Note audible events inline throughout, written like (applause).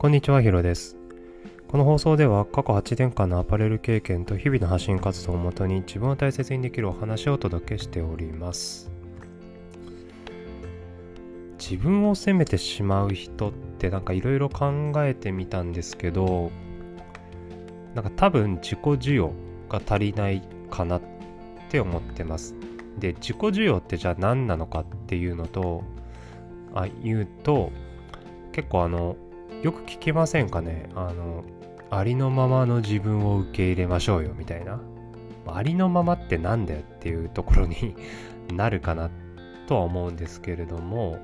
こんにちは、ヒロです。この放送では過去8年間のアパレル経験と日々の発信活動をもとに自分を大切にできるお話をお届けしております。自分を責めてしまう人ってなんかいろいろ考えてみたんですけど、なんか多分自己需要が足りないかなって思ってます。で、自己需要ってじゃあ何なのかっていうのと、あ、言うと、結構あの、よく聞きませんかね？あの、ありのままの自分を受け入れましょうよみたいな。ありのままってなんだよっていうところに (laughs) なるかなとは思うんですけれども、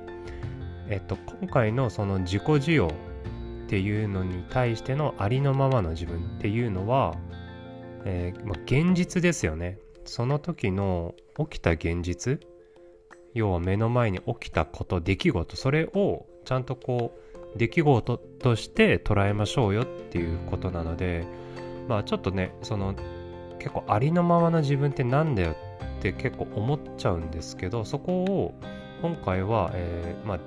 えっと、今回のその自己需要っていうのに対してのありのままの自分っていうのは、えーまあ、現実ですよね。その時の起きた現実要は目の前に起きたこと出来事それをちゃんとこう出来事として捉えましょうよっていうことなのでまあちょっとねその結構ありのままの自分ってなんだよって結構思っちゃうんですけどそこを今回は、えーまあ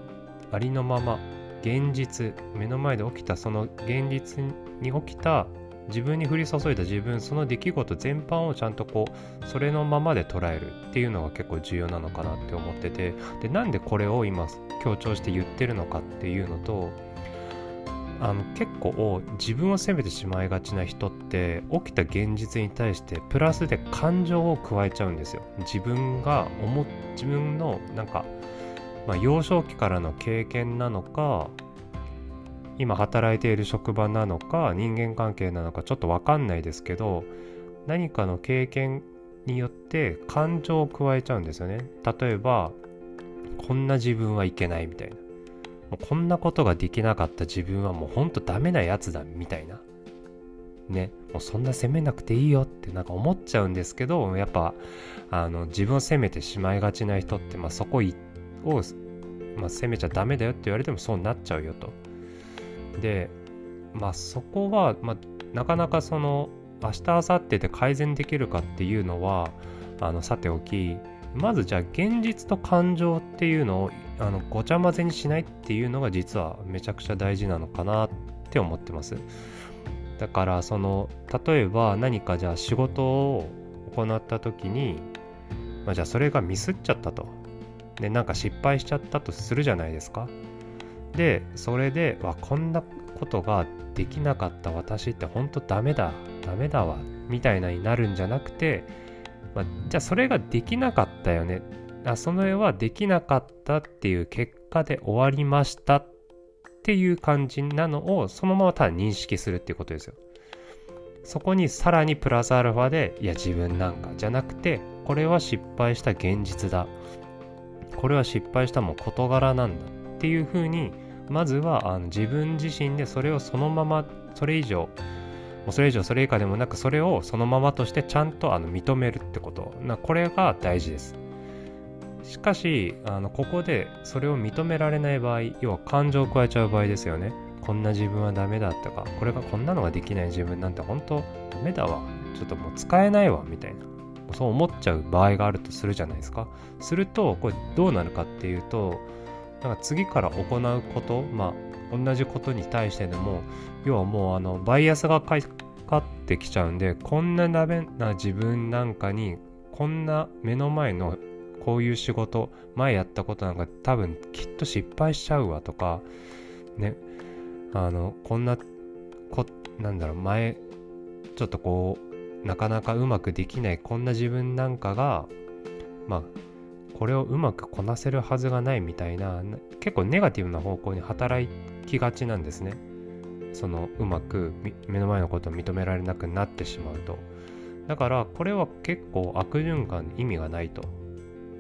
ありのまま現実目の前で起きたその現実に起きた自分に降り注いだ自分その出来事全般をちゃんとこうそれのままで捉えるっていうのが結構重要なのかなって思っててでなんでこれを今強調して言ってるのかっていうのとあの結構自分を責めてしまいがちな人って起きた現実に対してプラスで感情を加えちゃうんですよ。自分が思っ自分のなんか、まあ、幼少期からの経験なのか今働いている職場なのか人間関係なのかちょっと分かんないですけど何かの経験によって感情を加えちゃうんですよね。例えばこんな自分はいけないみたいな。もうこんなことができなかった自分はもうほんとダメなやつだみたいな。ね。もうそんな責めなくていいよってなんか思っちゃうんですけどやっぱあの自分を責めてしまいがちな人って、まあ、そこを、まあ、責めちゃダメだよって言われてもそうなっちゃうよと。でまあそこは、まあ、なかなかその明日明後日で改善できるかっていうのはあのさておきまずじゃあ現実と感情っていうのをあのごちゃ混ぜにしないっていうのが実はめちゃくちゃ大事なのかなって思ってます。だからその例えば何かじゃあ仕事を行った時に、まあ、じゃあそれがミスっちゃったと。でなんか失敗しちゃったとするじゃないですか。でそれでわこんなことができなかった私って本当ダメだダメだわみたいなになるんじゃなくて、まあ、じゃあそれができなかったよね。あその絵はできなかったっていう結果で終わりましたっていう感じなのをそのままただ認識するっていうことですよ。そこにさらにプラスアルファでいや自分なんかじゃなくてこれは失敗した現実だ。これは失敗したもう事柄なんだ。っていうふうにまずはあの自分自身でそれをそのままそれ以上もうそれ以上それ以下でもなくそれをそのままとしてちゃんとあの認めるってこと。なこれが大事です。しかしあのここでそれを認められない場合要は感情を加えちゃう場合ですよね。こんな自分はダメだとかこれがこんなのができない自分なんて本当ダメだわ。ちょっともう使えないわみたいな。そう思っちゃう場合があるとするじゃないですか。するとこれどうなるかっていうとなんか次から行うことまあ同じことに対してでも要はもうあのバイアスがかかってきちゃうんでこんなダメな自分なんかにこんな目の前のこういう仕事前やったことなんか多分きっと失敗しちゃうわとかね。あのこんなこなんだろう前ちょっとこうなかなかうまくできないこんな自分なんかがまあこれをうまくこなせるはずがないみたいな結構ネガティブな方向に働きがちなんですね。そのうまく目の前のことを認められなくなってしまうと。だからこれは結構悪循環に意味がないと。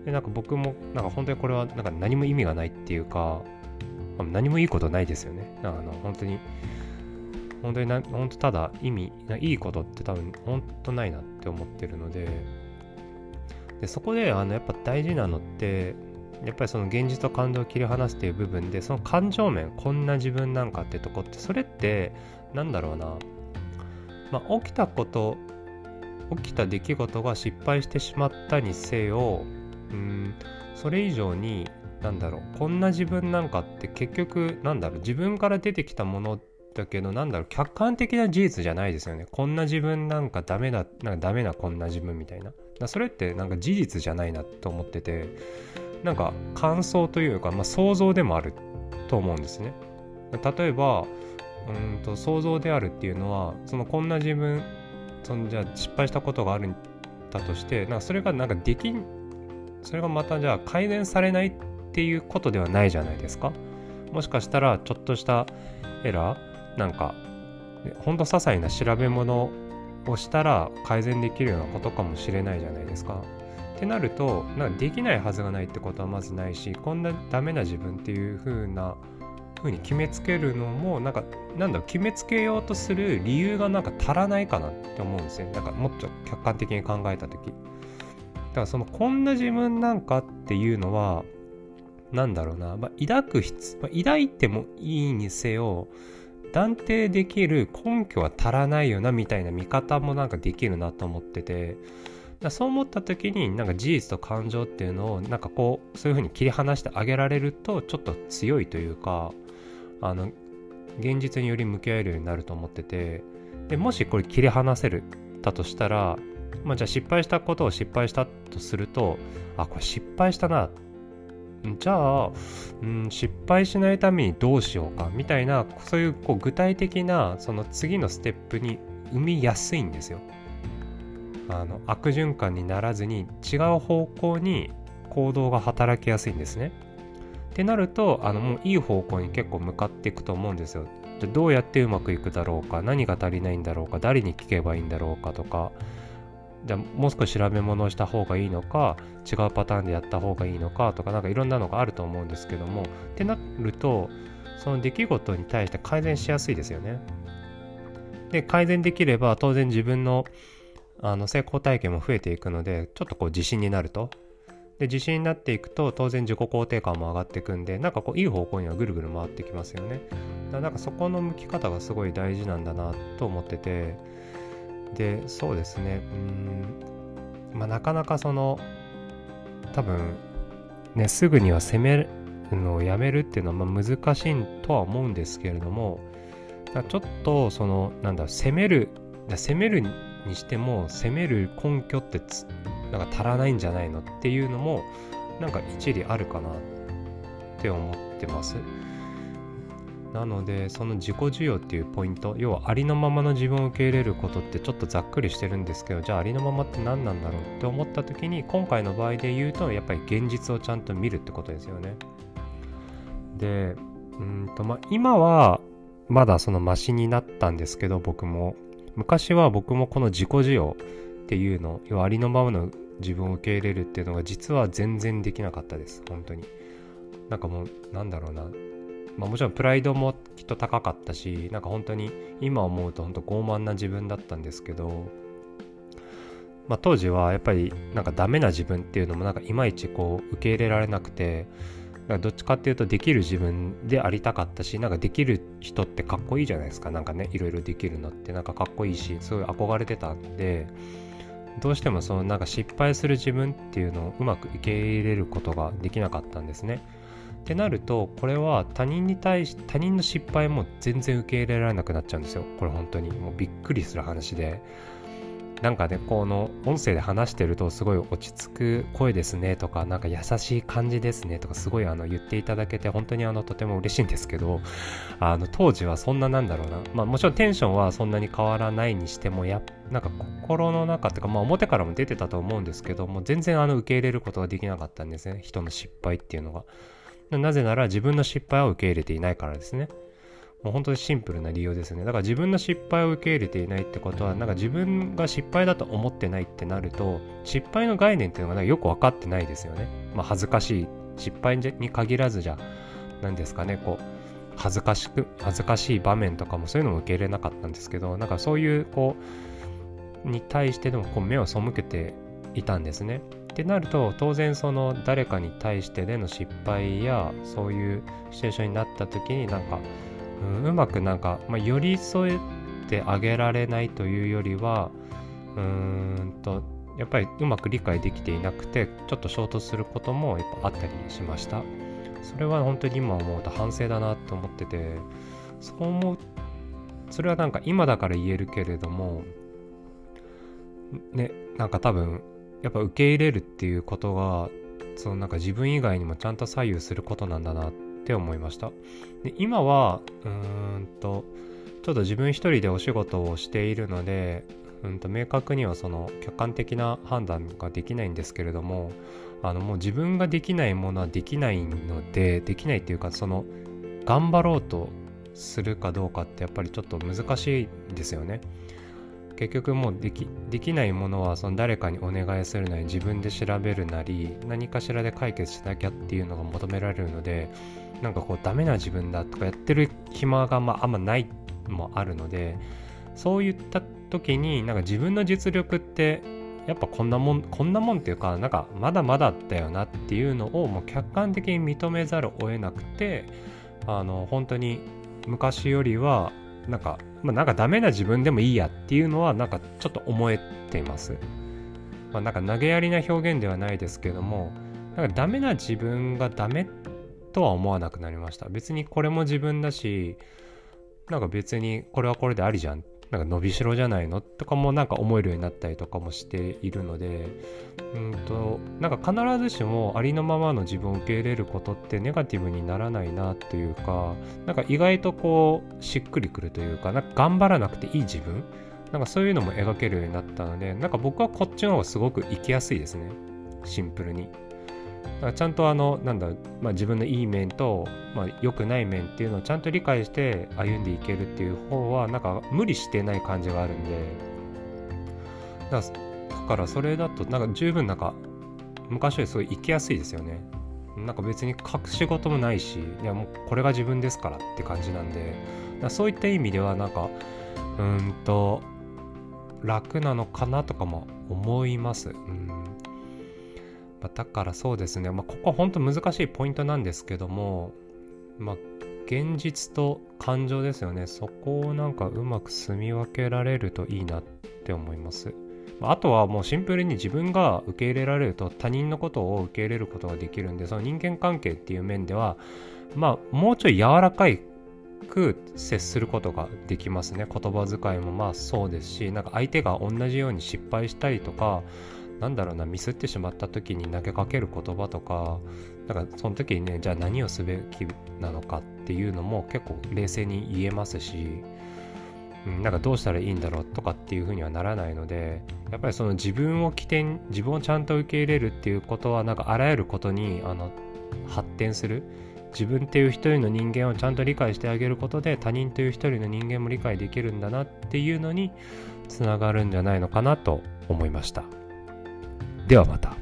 でなんか僕もなんか本当にこれはなんか何も意味がないっていうか何もいいことないですよね。あの本当に本当にな本当ただ意味いいことって多分本当ないなって思ってるのででそこであのやっぱ大事なのってやっぱりその現実と感動を切り離すっていう部分でその感情面こんな自分なんかってとこってそれってなんだろうなまあ起きたこと起きた出来事が失敗してしまったにせようんそれ以上になんだろうこんな自分なんかって結局なんだろう自分から出てきたものだけどなんだろう客観的な事実じゃないですよね。こんな自分なんかダメだなんかダメなこんな自分みたいな。だそれってなんか事実じゃないなと思っててなんか感想というか、まあ、想像でもあると思うんですね。例えばうんと想像であるっていうのはそのこんな自分そのじゃあ失敗したことがあるんだとしてなんかそれがなんかできんそれがまたじゃあ改善されないっていうことではないじゃないですか。もしかしたらちょっとしたエラーなんかほんと些細な調べ物をしたら改善できるようなことかもしれないじゃないですか。ってなるとなんかできないはずがないってことはまずないしこんなダメな自分っていう風な風に決めつけるのもなんかなんだろう決めつけようとする理由がなんか足らないかなって思うんですよ。だかもっと客観的に考えた時。だからそのこんな自分なんかっていうのはなんだろうな、まあ、抱く必、まあ、抱いてもいいにせよ断定できる根拠は足らないよなみたいな見方もなんかできるなと思っててそう思った時になんか事実と感情っていうのをなんかこうそういうふうに切り離してあげられるとちょっと強いというかあの現実により向き合えるようになると思っててでもしこれ切り離せるだとしたら、まあ、じゃあ失敗したことを失敗したとするとあこれ失敗したなじゃあ、うん、失敗しないためにどうしようかみたいなそういうこう具体的なその次のステップに生みやすいんですよ。あの悪循環にならずに違う方向に行動が働きやすいんですね。ってなるとあのもういい方向に結構向かっていくと思うんですよ。じゃどうやってうまくいくだろうか何が足りないんだろうか誰に聞けばいいんだろうかとかじゃあもう少し調べ物をした方がいいのか違うパターンでやった方がいいのかとかなんかいろんなのがあると思うんですけどもってなるとその出来事に対して改善しやすいですよね。で改善できれば当然自分のあの成功体験も増えていくのでちょっとこう自信になると。で自信になっていくと当然自己肯定感も上がっていくんでなんかこういい方向にはぐるぐる回ってきますよね。だからなんかそこの向き方がすごい大事なんだなと思っててでそうですねうんまあなかなかその多分ねすぐには攻めるのをやめるっていうのはまあ難しいとは思うんですけれどもちょっとそのなんだ攻める攻めるにしても攻める根拠ってなんか足らないんじゃないのっていうのもなんか一理あるかなって思ってます。なのでその自己需要っていうポイント要はありのままの自分を受け入れることってちょっとざっくりしてるんですけどじゃあありのままって何なんだろうって思った時に今回の場合で言うとやっぱり現実をちゃんと見るってことですよね。でうんとまあ今はまだそのマシになったんですけど僕も。昔は僕もこの自己需要っていうの要はありのままの自分を受け入れるっていうのが実は全然できなかったです。本当に。なんかもうなんだろうな。まあ、もちろんプライドもきっと高かったしなんか本当に今思うと本当傲慢な自分だったんですけど、まあ、当時はやっぱりなんかダメな自分っていうのもなんかいまいちこう受け入れられなくてかどっちかっていうとできる自分でありたかったしなんかできる人ってかっこいいじゃないですかなんかねいろいろできるのってなんかかっこいいしすごい憧れてたんでどうしてもそのなんか失敗する自分っていうのをうまく受け入れることができなかったんですね。ってなるとこれは他人に対し他人の失敗も全然受け入れられなくなっちゃうんですよ。これ本当に。もうびっくりする話で。なんかねこの音声で話してるとすごい落ち着く声ですねとかなんか優しい感じですねとかすごいあの言っていただけて本当にあのとても嬉しいんですけどあの当時はそんななんだろうな。まあもちろんテンションはそんなに変わらないにしてもやなんか心の中っていうかまあ表からも出てたと思うんですけども全然あの受け入れることができなかったんですね。人の失敗っていうのが。なぜなら自分の失敗を受け入れていないからですね。もう本当にシンプルな理由ですね。だから自分の失敗を受け入れていないってことは、なんか自分が失敗だと思ってないってなると、失敗の概念っていうのがよく分かってないですよね。まあ恥ずかしい、失敗に限らずじゃ、何ですかね、こう、恥ずかしく、恥ずかしい場面とかもそういうのも受け入れなかったんですけど、なんかそういう、こう、に対してでもこう目を背けていたんですね。ってなると当然その誰かに対してでの失敗やそういうシチュエーションになった時になんか、う、まくなんか、まあ、寄り添えてあげられないというよりはうーんとやっぱりうまく理解できていなくてちょっと衝突することもやっぱあったりしました。それは本当に今思うと反省だなと思っててそう思うそれはなんか今だから言えるけれどもねなんか多分やっぱ受け入れるっていうことがそのなんか自分以外にもちゃんと左右することなんだなって思いましたで今はうーんとちょっと自分一人でお仕事をしているのでうんと明確にはその客観的な判断ができないんですけれどもあのもう自分ができないものはできないのでできないっていうかその頑張ろうとするかどうかってやっぱりちょっと難しいですよね。結局もうできできないものはその誰かにお願いするなり自分で調べるなり何かしらで解決しなきゃっていうのが求められるのでなんかこうダメな自分だとかやってる暇がまあんまないもあるのでそういった時になんか自分の実力ってやっぱこんなもんこんなもんっていうかなんかまだまだだよなっていうのをもう客観的に認めざるを得なくてあの本当に昔よりはなんか、まあ、なんかダメな自分でもいいやっていうのはなんかちょっと思えています。まあ、なんか投げやりな表現ではないですけどもなんかダメな自分がダメとは思わなくなりました。別にこれも自分だしなんか別にこれはこれでありじゃんなんか伸びしろじゃないの？とかもなんか思えるようになったりとかもしているのでうんとなんか必ずしもありのままの自分を受け入れることってネガティブにならないなというかなんか意外とこうしっくりくるというかなんか頑張らなくていい自分？なんかそういうのも描けるようになったのでなんか僕はこっちの方がすごく生きやすいですね。シンプルに。ちゃんとあのなんだ、まあ、自分のいい面と、まあ、良くない面っていうのをちゃんと理解して歩んでいけるっていう方はなんか無理してない感じがあるんで。だからそれだとなんか十分なんか昔よりすごい生きやすいですよね。なんか別に隠し事もないしいやもうこれが自分ですからって感じなんで。そういった意味ではなんかうんと楽なのかなとかも思います。うん。まあ、だからそうですね、まあ、ここは本当難しいポイントなんですけども、まあ、現実と感情ですよね。そこをなんかうまく住み分けられるといいなって思います。あとはもうシンプルに自分が受け入れられると他人のことを受け入れることができるんで、その人間関係っていう面では、まあもうちょい柔らかく接することができますね。言葉遣いもまあそうですし、なんか相手が同じように失敗したりとか、なんだろうなミスってしまった時に投げかける言葉とかなんかその時にねじゃあ何をすべきなのかっていうのも結構冷静に言えますし、うん、なんかどうしたらいいんだろうとかっていうふうにはならないのでやっぱりその自分を起点自分をちゃんと受け入れるっていうことはなんかあらゆることにあの発展する自分っていう一人の人間をちゃんと理解してあげることで他人という一人の人間も理解できるんだなっていうのにつながるんじゃないのかなと思いました。ではまた。